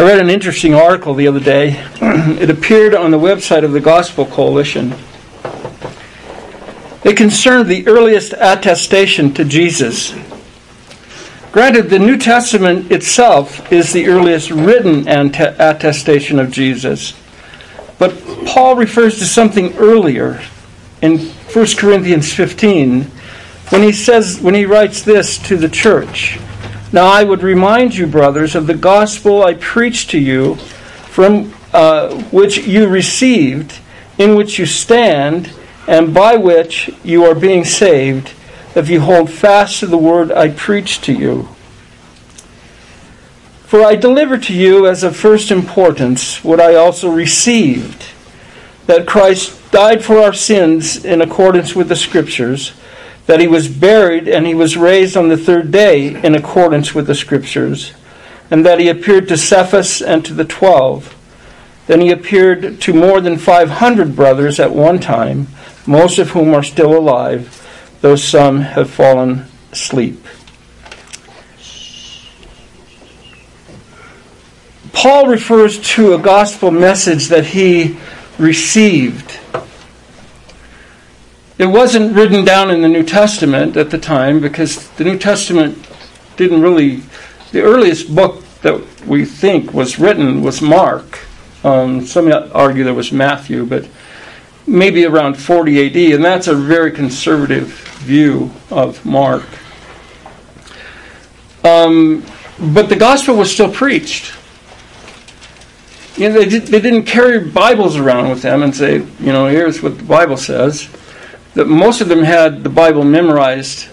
I read an interesting article the other day. it appeared on the website of the Gospel Coalition. It concerned the earliest attestation to Jesus. Granted, the New Testament itself is the earliest written attestation of Jesus. But Paul refers to something earlier in 1 Corinthians 15 when he says when he writes this to the church. Now I would remind you, brothers, of the gospel I preached to you, from uh, which you received, in which you stand, and by which you are being saved, if you hold fast to the word I preached to you. For I delivered to you as of first importance what I also received that Christ died for our sins in accordance with the Scriptures that he was buried and he was raised on the third day in accordance with the Scriptures, and that he appeared to Cephas and to the twelve. Then he appeared to more than 500 brothers at one time, most of whom are still alive, though some have fallen asleep. Paul refers to a gospel message that he received it wasn't written down in the New Testament at the time because the New Testament didn't really. The earliest book that we think was written was Mark. Um, some argue there was Matthew, but maybe around 40 AD, and that's a very conservative view of Mark. Um, but the gospel was still preached. You know, they, did, they didn't carry Bibles around with them and say, you know, here's what the Bible says that most of them had the Bible memorized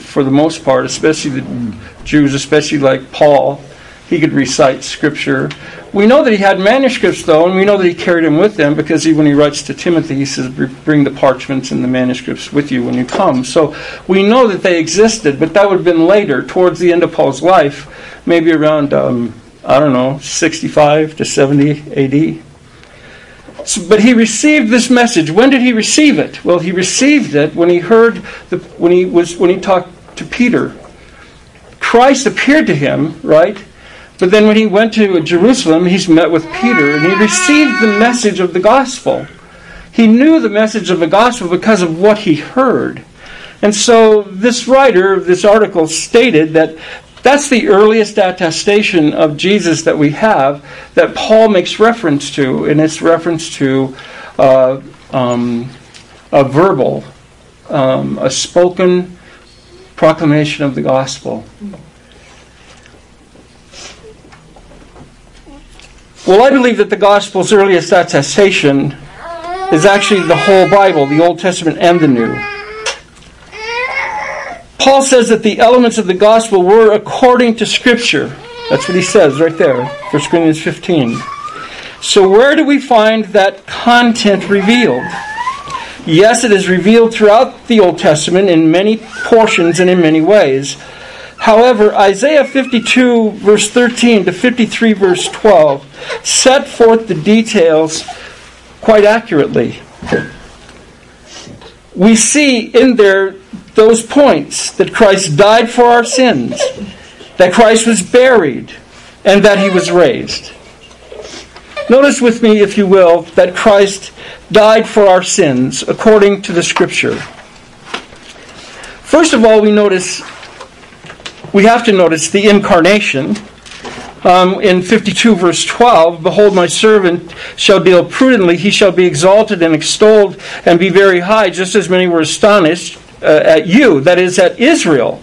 for the most part, especially the Jews, especially like Paul. He could recite scripture. We know that he had manuscripts, though, and we know that he carried them with him because he, when he writes to Timothy, he says, Bring the parchments and the manuscripts with you when you come. So we know that they existed, but that would have been later, towards the end of Paul's life, maybe around, um, I don't know, 65 to 70 AD. But he received this message. When did he receive it? Well, he received it when he heard the, when he was when he talked to Peter. Christ appeared to him, right? But then when he went to Jerusalem, he's met with Peter and he received the message of the gospel. He knew the message of the gospel because of what he heard. And so this writer of this article stated that that's the earliest attestation of Jesus that we have that Paul makes reference to, and it's reference to uh, um, a verbal, um, a spoken proclamation of the gospel. Well, I believe that the gospel's earliest attestation is actually the whole Bible, the Old Testament and the New. Paul says that the elements of the gospel were according to Scripture. That's what he says right there, 1 Corinthians 15. So, where do we find that content revealed? Yes, it is revealed throughout the Old Testament in many portions and in many ways. However, Isaiah 52, verse 13 to 53, verse 12, set forth the details quite accurately. We see in there those points that Christ died for our sins, that Christ was buried, and that he was raised. Notice with me, if you will, that Christ died for our sins according to the Scripture. First of all, we notice, we have to notice the incarnation. Um, in 52 verse 12, Behold, my servant shall deal prudently, he shall be exalted and extolled and be very high, just as many were astonished uh, at you, that is, at Israel.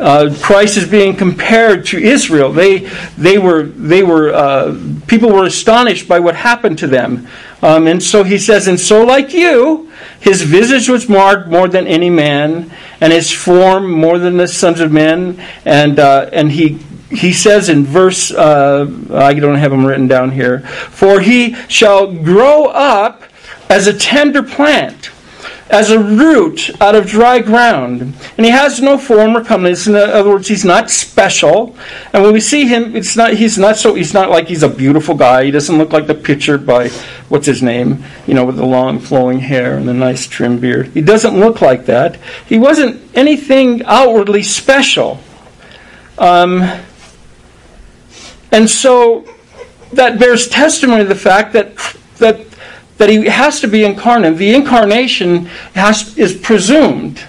Uh, Christ is being compared to Israel. They, they were, they were, uh, people were astonished by what happened to them. Um, and so he says, and so like you, his visage was marred more than any man, and his form more than the sons of men. And, uh, and he, he says in verse, uh, I don't have them written down here, for he shall grow up as a tender plant as a root out of dry ground. And he has no form or comeliness. In other words, he's not special. And when we see him, it's not he's not so he's not like he's a beautiful guy. He doesn't look like the picture by what's his name, you know, with the long flowing hair and the nice trim beard. He doesn't look like that. He wasn't anything outwardly special. Um, and so that bears testimony to the fact that that that he has to be incarnate. The incarnation has, is presumed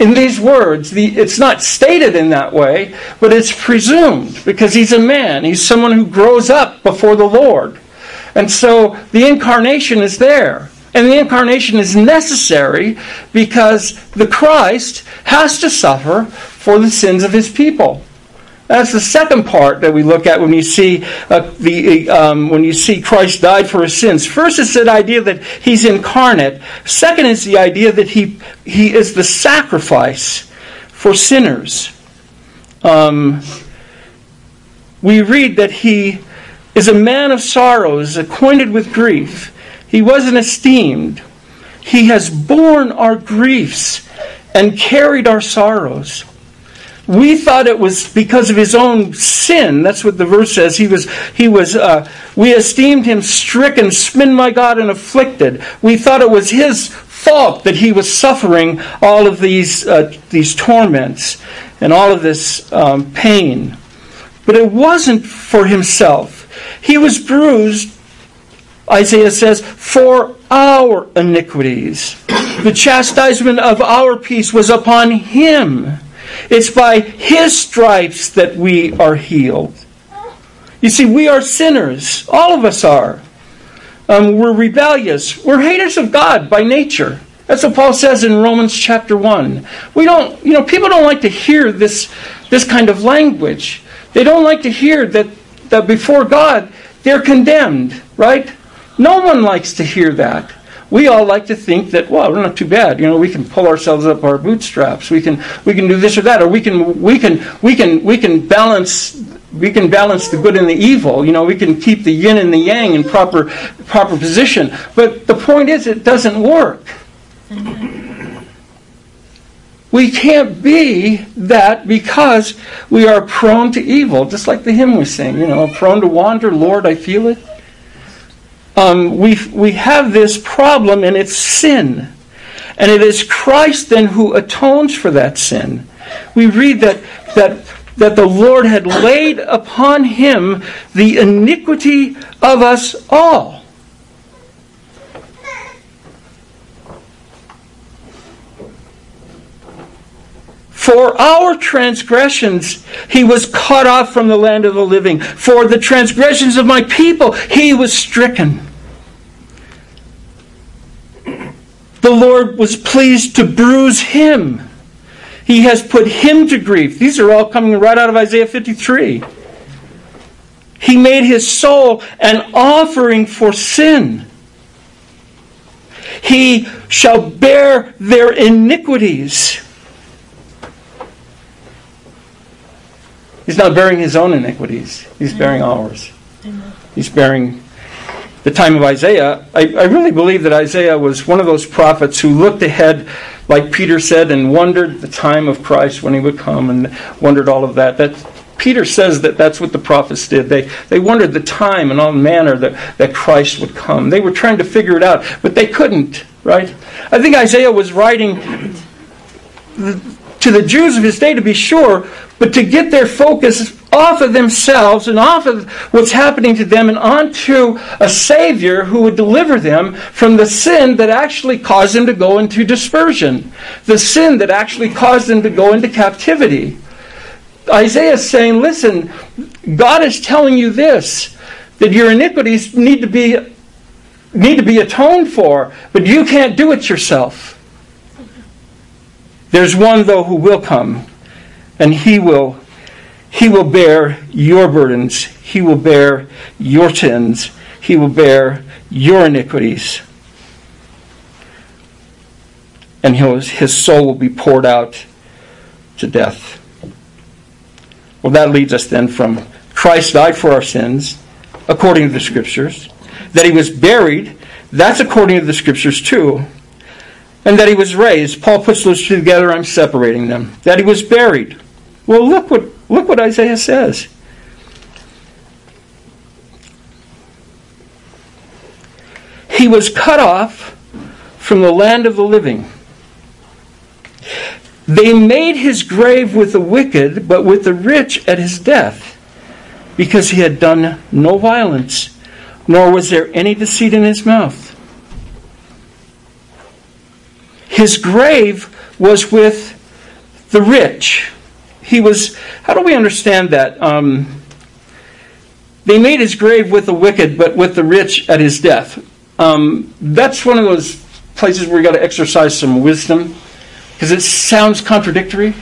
in these words. The, it's not stated in that way, but it's presumed because he's a man. He's someone who grows up before the Lord. And so the incarnation is there. And the incarnation is necessary because the Christ has to suffer for the sins of his people. That's the second part that we look at when you see uh, the um, when you see Christ died for his sins. First, it's the idea that he's incarnate. Second is the idea that he he is the sacrifice for sinners. Um, we read that he is a man of sorrows, acquainted with grief. He wasn't esteemed. He has borne our griefs and carried our sorrows. We thought it was because of his own sin. That's what the verse says. He was, he was, uh, we esteemed him stricken, smitten by God, and afflicted. We thought it was his fault that he was suffering all of these, uh, these torments and all of this um, pain. But it wasn't for himself. He was bruised, Isaiah says, for our iniquities. The chastisement of our peace was upon him it's by His stripes that we are healed. You see, we are sinners. All of us are. Um, we're rebellious. We're haters of God by nature. That's what Paul says in Romans chapter 1. We don't, you know, people don't like to hear this, this kind of language. They don't like to hear that, that before God they're condemned, right? No one likes to hear that we all like to think that well we're not too bad you know we can pull ourselves up our bootstraps. We can we can do this or that or we can we can we can we can balance we can balance the good and the evil. You know we can keep the yin and the yang in proper proper position. But the point is it doesn't work. We can't be that because we are prone to evil. Just like the hymn was saying you know prone to wander lord i feel it um, we, we have this problem, and it's sin. And it is Christ then who atones for that sin. We read that, that, that the Lord had laid upon him the iniquity of us all. For our transgressions, he was cut off from the land of the living. For the transgressions of my people, he was stricken. The Lord was pleased to bruise him. He has put him to grief. These are all coming right out of Isaiah 53. He made his soul an offering for sin. He shall bear their iniquities. He's not bearing his own iniquities, he's bearing ours. He's bearing the time of Isaiah, I, I, really believe that Isaiah was one of those prophets who looked ahead, like Peter said, and wondered the time of Christ when he would come and wondered all of that. That Peter says that that's what the prophets did. They, they wondered the time and all manner that, that Christ would come. They were trying to figure it out, but they couldn't, right? I think Isaiah was writing to the Jews of his day to be sure, but to get their focus off of themselves and off of what's happening to them and onto a Savior who would deliver them from the sin that actually caused them to go into dispersion, the sin that actually caused them to go into captivity. Isaiah is saying, listen, God is telling you this, that your iniquities need to be need to be atoned for, but you can't do it yourself. There's one though who will come, and he will he will bear your burdens. He will bear your sins. He will bear your iniquities. And his soul will be poured out to death. Well, that leads us then from Christ died for our sins, according to the Scriptures, that he was buried, that's according to the Scriptures too, and that he was raised. Paul puts those two together, I'm separating them. That he was buried. Well, look what Look what Isaiah says. He was cut off from the land of the living. They made his grave with the wicked, but with the rich at his death. because he had done no violence, nor was there any deceit in his mouth. His grave was with the rich. He was, how do we understand that? Um, they made his grave with the wicked, but with the rich at his death. Um, that's one of those places where you got to exercise some wisdom because it sounds contradictory.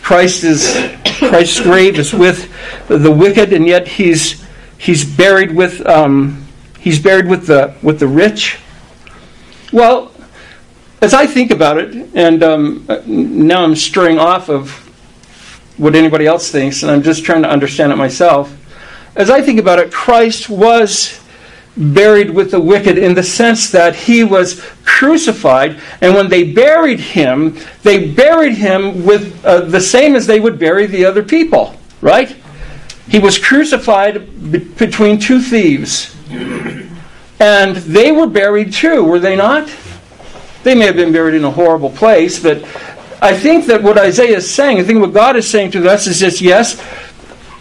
Christ is Christ's grave is with the wicked, and yet he's he's buried with um, he's buried with the with the rich. Well, as I think about it, and um, now I'm straying off of what anybody else thinks, and I'm just trying to understand it myself. As I think about it, Christ was buried with the wicked in the sense that he was crucified, and when they buried him, they buried him with uh, the same as they would bury the other people, right? He was crucified be- between two thieves, and they were buried too, were they not? They may have been buried in a horrible place, but I think that what Isaiah is saying, I think what God is saying to us is just yes,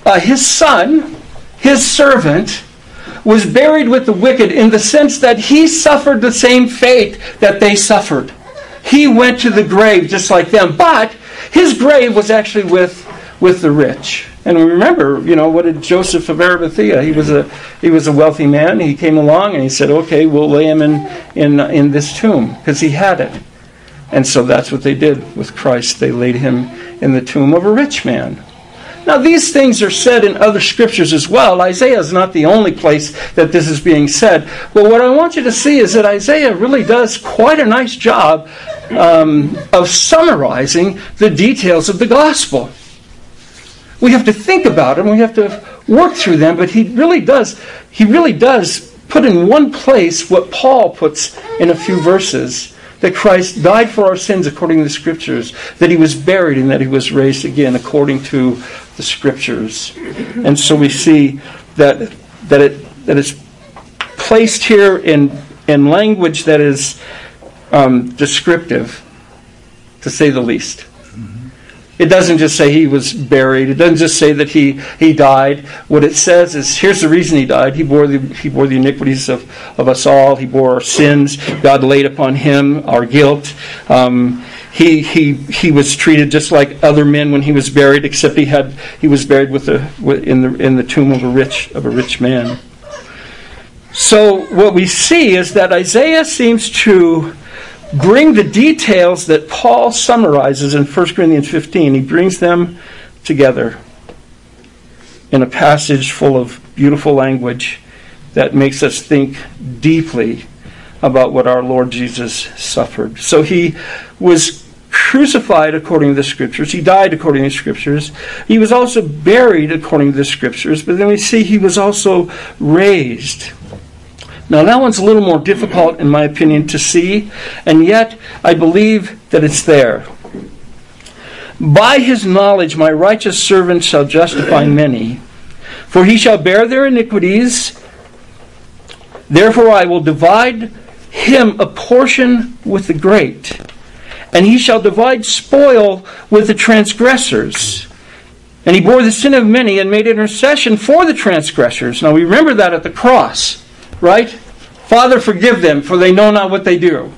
uh, his son, his servant, was buried with the wicked in the sense that he suffered the same fate that they suffered. He went to the grave just like them, but his grave was actually with, with the rich. And remember, you know, what did Joseph of Arimathea? He was a he was a wealthy man. He came along and he said, "Okay, we'll lay him in in in this tomb because he had it." And so that's what they did with Christ. They laid him in the tomb of a rich man. Now, these things are said in other scriptures as well. Isaiah is not the only place that this is being said. But what I want you to see is that Isaiah really does quite a nice job um, of summarizing the details of the gospel. We have to think about them, we have to work through them, but he really does, he really does put in one place what Paul puts in a few verses that Christ died for our sins according to the Scriptures, that he was buried, and that he was raised again according to the Scriptures. And so we see that that it that it's placed here in in language that is um, descriptive, to say the least. It doesn't just say he was buried. It doesn't just say that he, he died. What it says is here's the reason he died. He bore the, he bore the iniquities of, of us all. He bore our sins. God laid upon him our guilt. Um, he, he, he was treated just like other men when he was buried, except he, had, he was buried with a, in, the, in the tomb of a rich, of a rich man. So what we see is that Isaiah seems to bring the details that Paul summarizes in 1 Corinthians 15, he brings them together in a passage full of beautiful language that makes us think deeply about what our Lord Jesus suffered. So he was crucified according to the scriptures. He died according to the scriptures. He was also buried according to the scriptures. But then we see he was also raised. Now, that one's a little more difficult, in my opinion, to see, and yet I believe that it's there. By his knowledge, my righteous servant shall justify many, for he shall bear their iniquities. Therefore, I will divide him a portion with the great, and he shall divide spoil with the transgressors. And he bore the sin of many and made intercession for the transgressors. Now, we remember that at the cross right? Father, forgive them, for they know not what they do.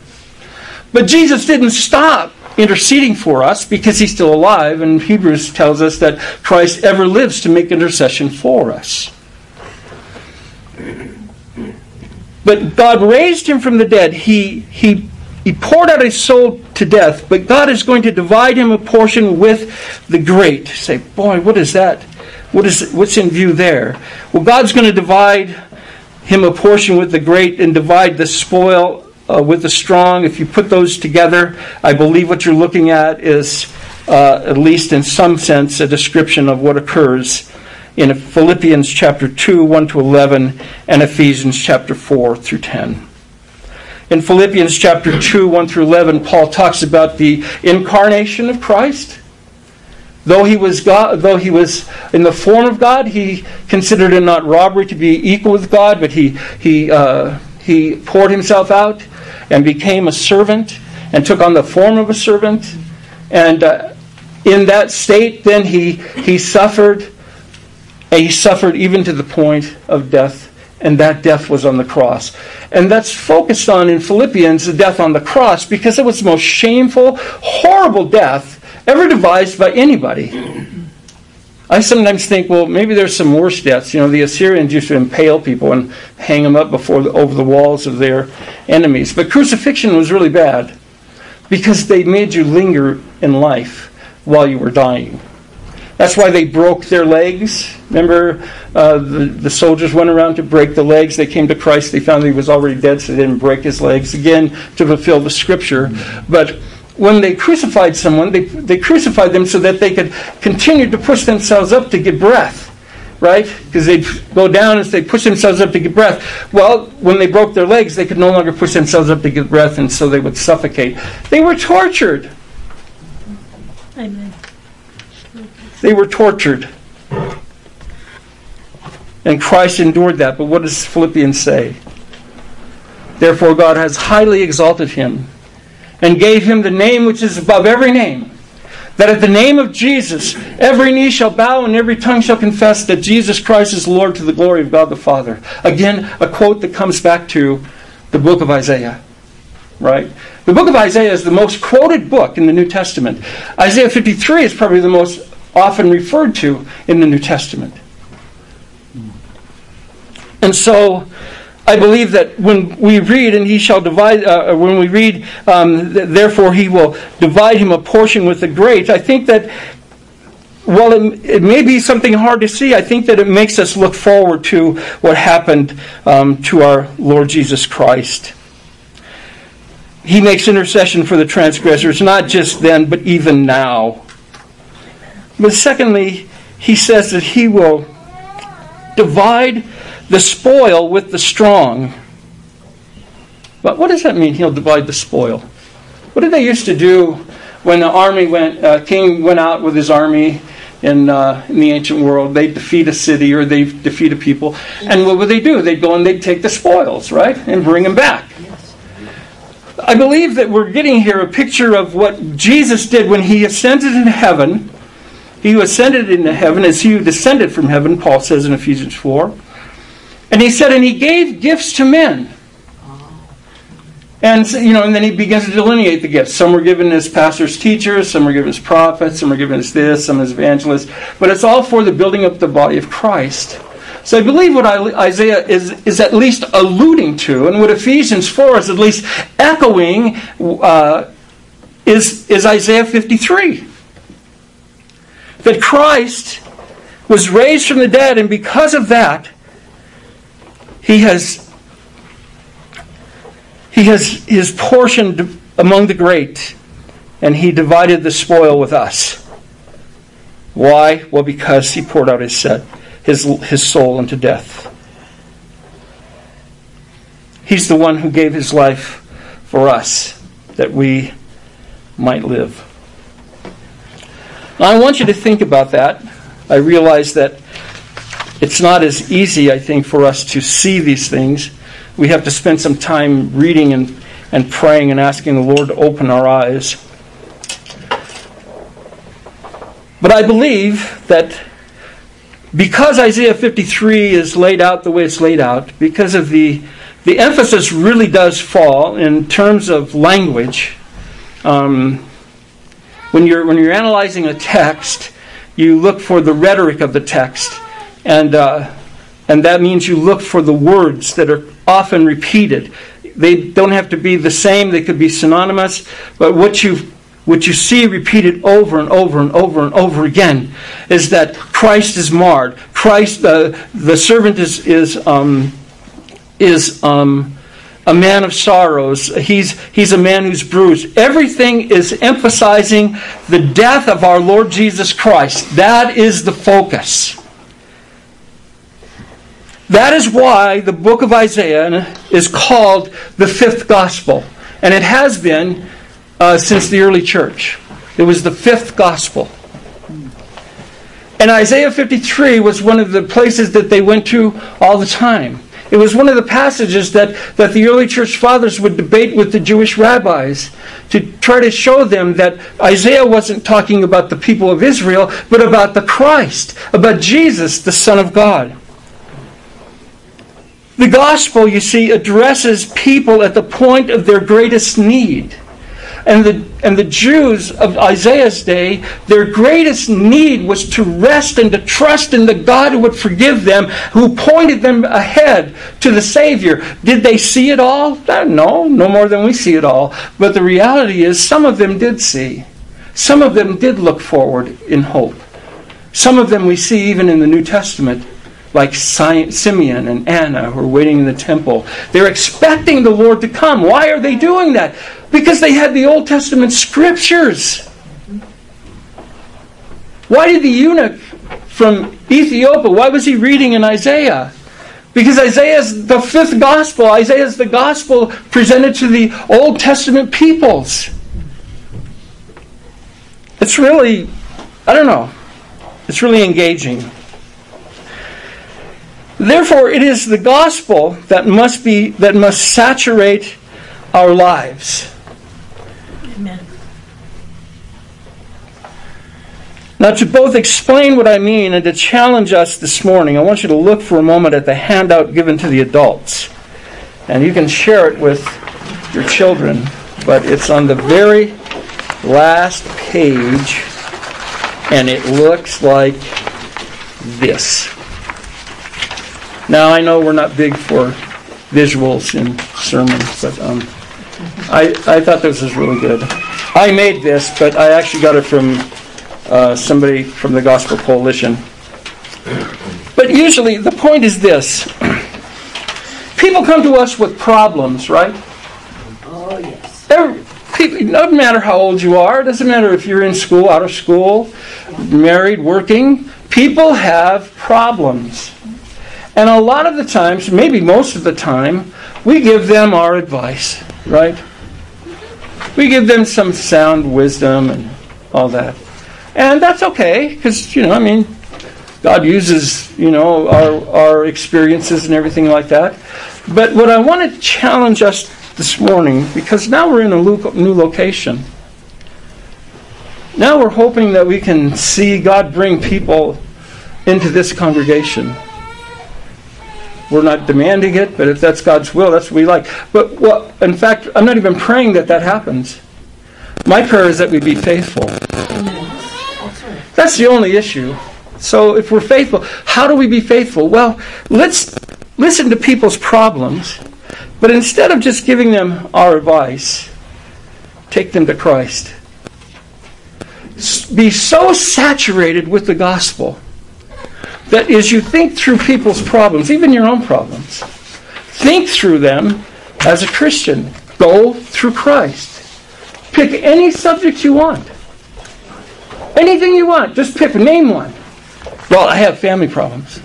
But Jesus didn't stop interceding for us because he's still alive, and Hebrews tells us that Christ ever lives to make intercession for us. But God raised him from the dead. He, he, he poured out his soul to death, but God is going to divide him a portion with the great. say, boy, what is that? What is, what's in view there? Well, God's going to divide him a portion with the great and divide the spoil uh, with the strong. If you put those together, I believe what you're looking at is, uh, at least in some sense, a description of what occurs in Philippians chapter 2, 1 to 11, and Ephesians chapter 4 through 10. In Philippians chapter 2, 1 through 11, Paul talks about the incarnation of Christ Though he was God, though he was in the form of God, he considered it not robbery to be equal with God, but he he uh, he poured himself out and became a servant and took on the form of a servant. And uh, in that state, then he he suffered and he suffered even to the point of death, and that death was on the cross. And that's focused on in Philippians the death on the cross because it was the most shameful, horrible death ever devised by anybody. I sometimes think, well, maybe there's some worse deaths. You know, the Assyrians used to impale people and hang them up before the, over the walls of their enemies. But crucifixion was really bad because they made you linger in life while you were dying. That's why they broke their legs. Remember, uh, the, the soldiers went around to break the legs. They came to Christ. They found he was already dead, so they didn't break his legs. Again, to fulfill the scripture. But when they crucified someone, they, they crucified them so that they could continue to push themselves up to get breath, right? Because they'd go down as they push themselves up to get breath. Well, when they broke their legs, they could no longer push themselves up to get breath, and so they would suffocate. They were tortured. Amen. They were tortured. And Christ endured that. But what does Philippians say? Therefore, God has highly exalted him and gave him the name which is above every name. That at the name of Jesus, every knee shall bow and every tongue shall confess that Jesus Christ is Lord to the glory of God the Father. Again, a quote that comes back to the book of Isaiah. Right? The book of Isaiah is the most quoted book in the New Testament. Isaiah 53 is probably the most often referred to in the New Testament. And so I believe that when we read, and he shall divide, uh, uh, when we read, um, th- therefore he will divide him a portion with the great, I think that while it, it, may be something hard to see, I think that it makes us look forward to what happened um, to our Lord Jesus Christ. He makes intercession for the transgressors, not just then, but even now. But secondly, he says that he will divide the spoil with the strong. But what does that mean? He'll divide the spoil. What did they used to do when the army went, uh, king went out with his army in, uh, in the ancient world? They'd defeat a city or they'd defeat a people. And what would they do? They'd go and they'd take the spoils, right? And bring them back. I believe that we're getting here a picture of what Jesus did when he ascended into heaven. He ascended into heaven as he descended from heaven, Paul says in Ephesians 4. And he said, and he gave gifts to men. And you know, and then he begins to delineate the gifts. Some were given as pastors, teachers. Some were given as prophets. Some were given as this. Some as evangelists. But it's all for the building up the body of Christ. So I believe what Isaiah is is at least alluding to, and what Ephesians four is at least echoing, uh, is is Isaiah fifty three. That Christ was raised from the dead, and because of that, he has he has his portion among the great, and he divided the spoil with us. Why? Well, because he poured out his set, his his soul unto death. He's the one who gave his life for us that we might live. Now, I want you to think about that. I realize that it's not as easy, I think, for us to see these things. We have to spend some time reading and, and praying and asking the Lord to open our eyes. But I believe that because Isaiah 53 is laid out the way it's laid out, because of the, the emphasis really does fall in terms of language. Um, when, you're, when you're analyzing a text, you look for the rhetoric of the text and, uh, and that means you look for the words that are often repeated. They don't have to be the same, they could be synonymous, but what you what you see repeated over and over and over and over again is that Christ is marred. Christ, uh, the servant is is um, is um, a man of sorrows. He's he's a man who's bruised. Everything is emphasizing the death of our Lord Jesus Christ. That is the focus. That is why the book of Isaiah is called the fifth gospel. And it has been uh, since the early church. It was the fifth gospel. And Isaiah 53 was one of the places that they went to all the time. It was one of the passages that, that the early church fathers would debate with the Jewish rabbis to try to show them that Isaiah wasn't talking about the people of Israel, but about the Christ, about Jesus, the Son of God. The gospel, you see, addresses people at the point of their greatest need. And the, and the Jews of Isaiah's day, their greatest need was to rest and to trust in the God who would forgive them, who pointed them ahead to the Savior. Did they see it all? Uh, no, no more than we see it all. But the reality is, some of them did see. Some of them did look forward in hope. Some of them we see even in the New Testament like Simeon and Anna who are waiting in the temple. They're expecting the Lord to come. Why are they doing that? Because they had the Old Testament scriptures. Why did the eunuch from Ethiopia, why was he reading in Isaiah? Because Isaiah is the fifth gospel. Isaiah is the gospel presented to the Old Testament peoples. It's really, I don't know, it's really engaging. Therefore, it is the gospel that must be that must saturate our lives. Amen. Now, to both explain what I mean and to challenge us this morning, I want you to look for a moment at the handout given to the adults. And you can share it with your children, but it's on the very last page, and it looks like this. Now, I know we're not big for visuals in sermons, but um, I, I thought this was really good. I made this, but I actually got it from uh, somebody from the Gospel Coalition. But usually, the point is this people come to us with problems, right? Oh, yes. people, it doesn't matter how old you are, it doesn't matter if you're in school, out of school, married, working. People have problems. And a lot of the times, maybe most of the time, we give them our advice, right? We give them some sound wisdom and all that. And that's okay, because, you know, I mean, God uses, you know, our, our experiences and everything like that. But what I want to challenge us this morning, because now we're in a new location. Now we're hoping that we can see God bring people into this congregation. We're not demanding it, but if that's God's will, that's what we like. But well, in fact, I'm not even praying that that happens. My prayer is that we be faithful. That's the only issue. So if we're faithful, how do we be faithful? Well, let's listen to people's problems, but instead of just giving them our advice, take them to Christ. Be so saturated with the gospel that as you think through people's problems, even your own problems, think through them as a Christian. Go through Christ. Pick any subject you want. Anything you want. Just pick, name one. Well, I have family problems.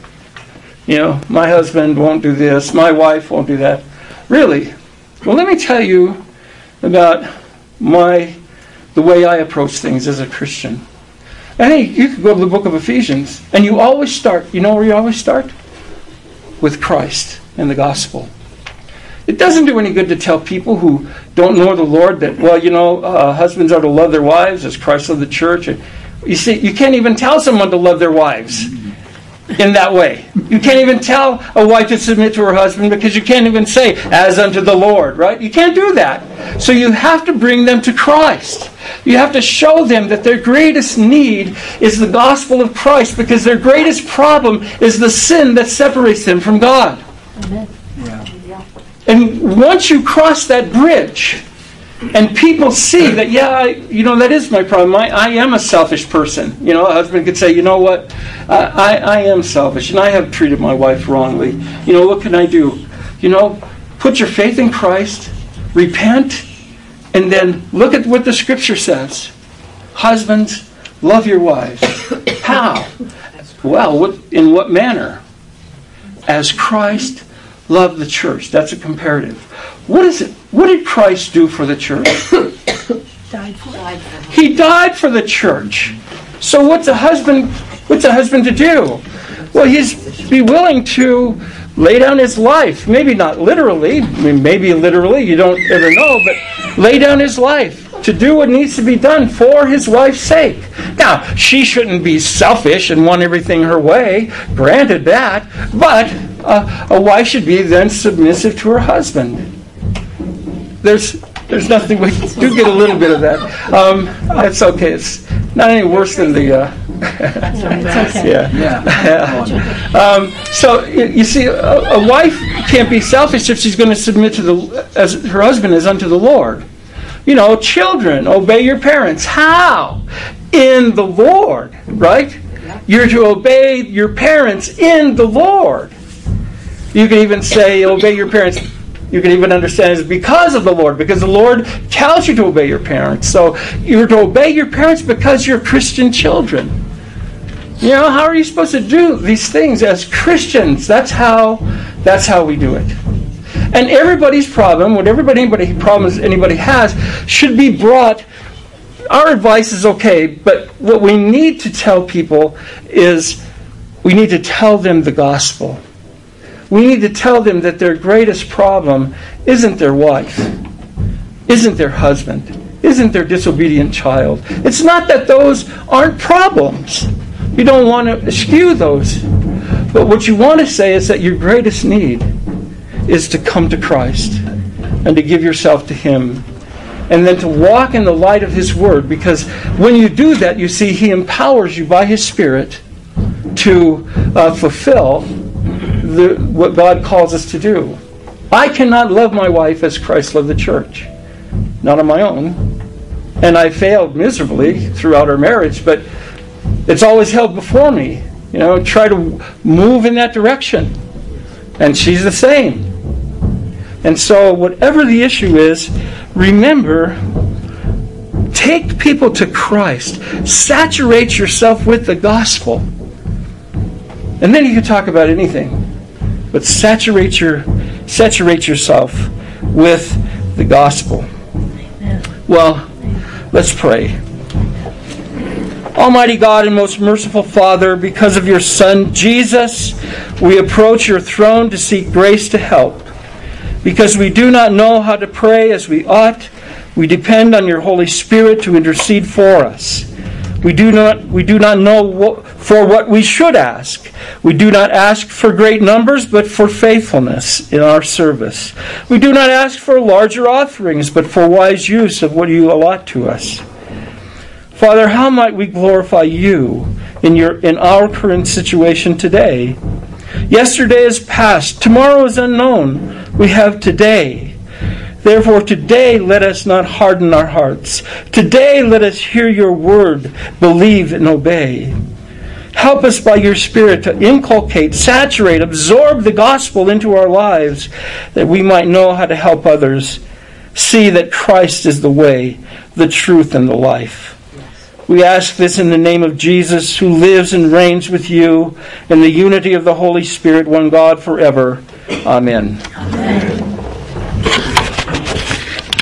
You know, my husband won't do this, my wife won't do that. Really? Well, let me tell you about my the way I approach things as a Christian. And you could go to the book of Ephesians, and you always start, you know where you always start? With Christ and the gospel. It doesn't do any good to tell people who don't know the Lord that, well, you know, uh, husbands are to love their wives as Christ loved the church. You see, you can't even tell someone to love their wives in that way. You can't even tell a wife to submit to her husband because you can't even say, as unto the Lord, right? You can't do that. So you have to bring them to Christ. You have to show them that their greatest need is the gospel of Christ because their greatest problem is the sin that separates them from God. Amen. Yeah. And once you cross that bridge, and people see that, yeah, I, you know, that is my problem. I, I am a selfish person. You know, a husband could say, you know what, I, I am selfish and I have treated my wife wrongly. You know, what can I do? You know, put your faith in Christ, repent, and then look at what the scripture says. Husbands, love your wives. How? Well, what, in what manner? As Christ loved the church. That's a comparative. What is it? What did Christ do for the church? died for He died for the church. So what's a husband what's a husband to do? Well, he's be willing to lay down his life. Maybe not literally, I mean, maybe literally, you don't ever know, but lay down his life to do what needs to be done for his wife's sake. Now, she shouldn't be selfish and want everything her way, granted that, but uh, a wife should be then submissive to her husband. There's there's nothing we do get a little bit of that. Um, it's okay. It's not any worse than the. Uh, yeah. yeah. um, so you see, a, a, wife can't be selfish if she's going to submit to the as her husband is unto the Lord. You know, children, obey your parents. How? In the Lord, right? You're to obey your parents in the Lord. You can even say, obey your parents you can even understand is because of the Lord, because the Lord tells you to obey your parents. So you're to obey your parents because you're Christian children. You know, how are you supposed to do these things as Christians? That's how that's how we do it. And everybody's problem, whatever anybody problems anybody has, should be brought our advice is okay, but what we need to tell people is we need to tell them the gospel. We need to tell them that their greatest problem isn't their wife, isn't their husband, isn't their disobedient child. It's not that those aren't problems. You don't want to eschew those. But what you want to say is that your greatest need is to come to Christ and to give yourself to Him. And then to walk in the light of His Word, because when you do that, you see He empowers you by His Spirit to uh, fulfill the, what God calls us to do. I cannot love my wife as Christ loved the church, not on my own. And I failed miserably throughout our marriage, but it's always held before me. You know, try to move in that direction. And she's the same. And so, whatever the issue is, remember take people to Christ, saturate yourself with the gospel. And then you can talk about anything but saturate your saturate yourself with the gospel. Well, let's pray. Almighty God and most merciful Father, because of your Son Jesus, we approach your throne to seek grace to help. Because we do not know how to pray as we ought, we depend on your Holy Spirit to intercede for us. We do not, we do not know what, for what we should ask. We do not ask for great numbers, but for faithfulness in our service. We do not ask for larger offerings, but for wise use of what you allot to us. Father, how might we glorify you in, your, in our current situation today? Yesterday is past, tomorrow is unknown. We have today. Therefore, today let us not harden our hearts. Today let us hear your word, believe, and obey. Help us by your Spirit to inculcate, saturate, absorb the gospel into our lives that we might know how to help others see that Christ is the way, the truth, and the life. We ask this in the name of Jesus, who lives and reigns with you in the unity of the Holy Spirit, one God forever. Amen. Amen.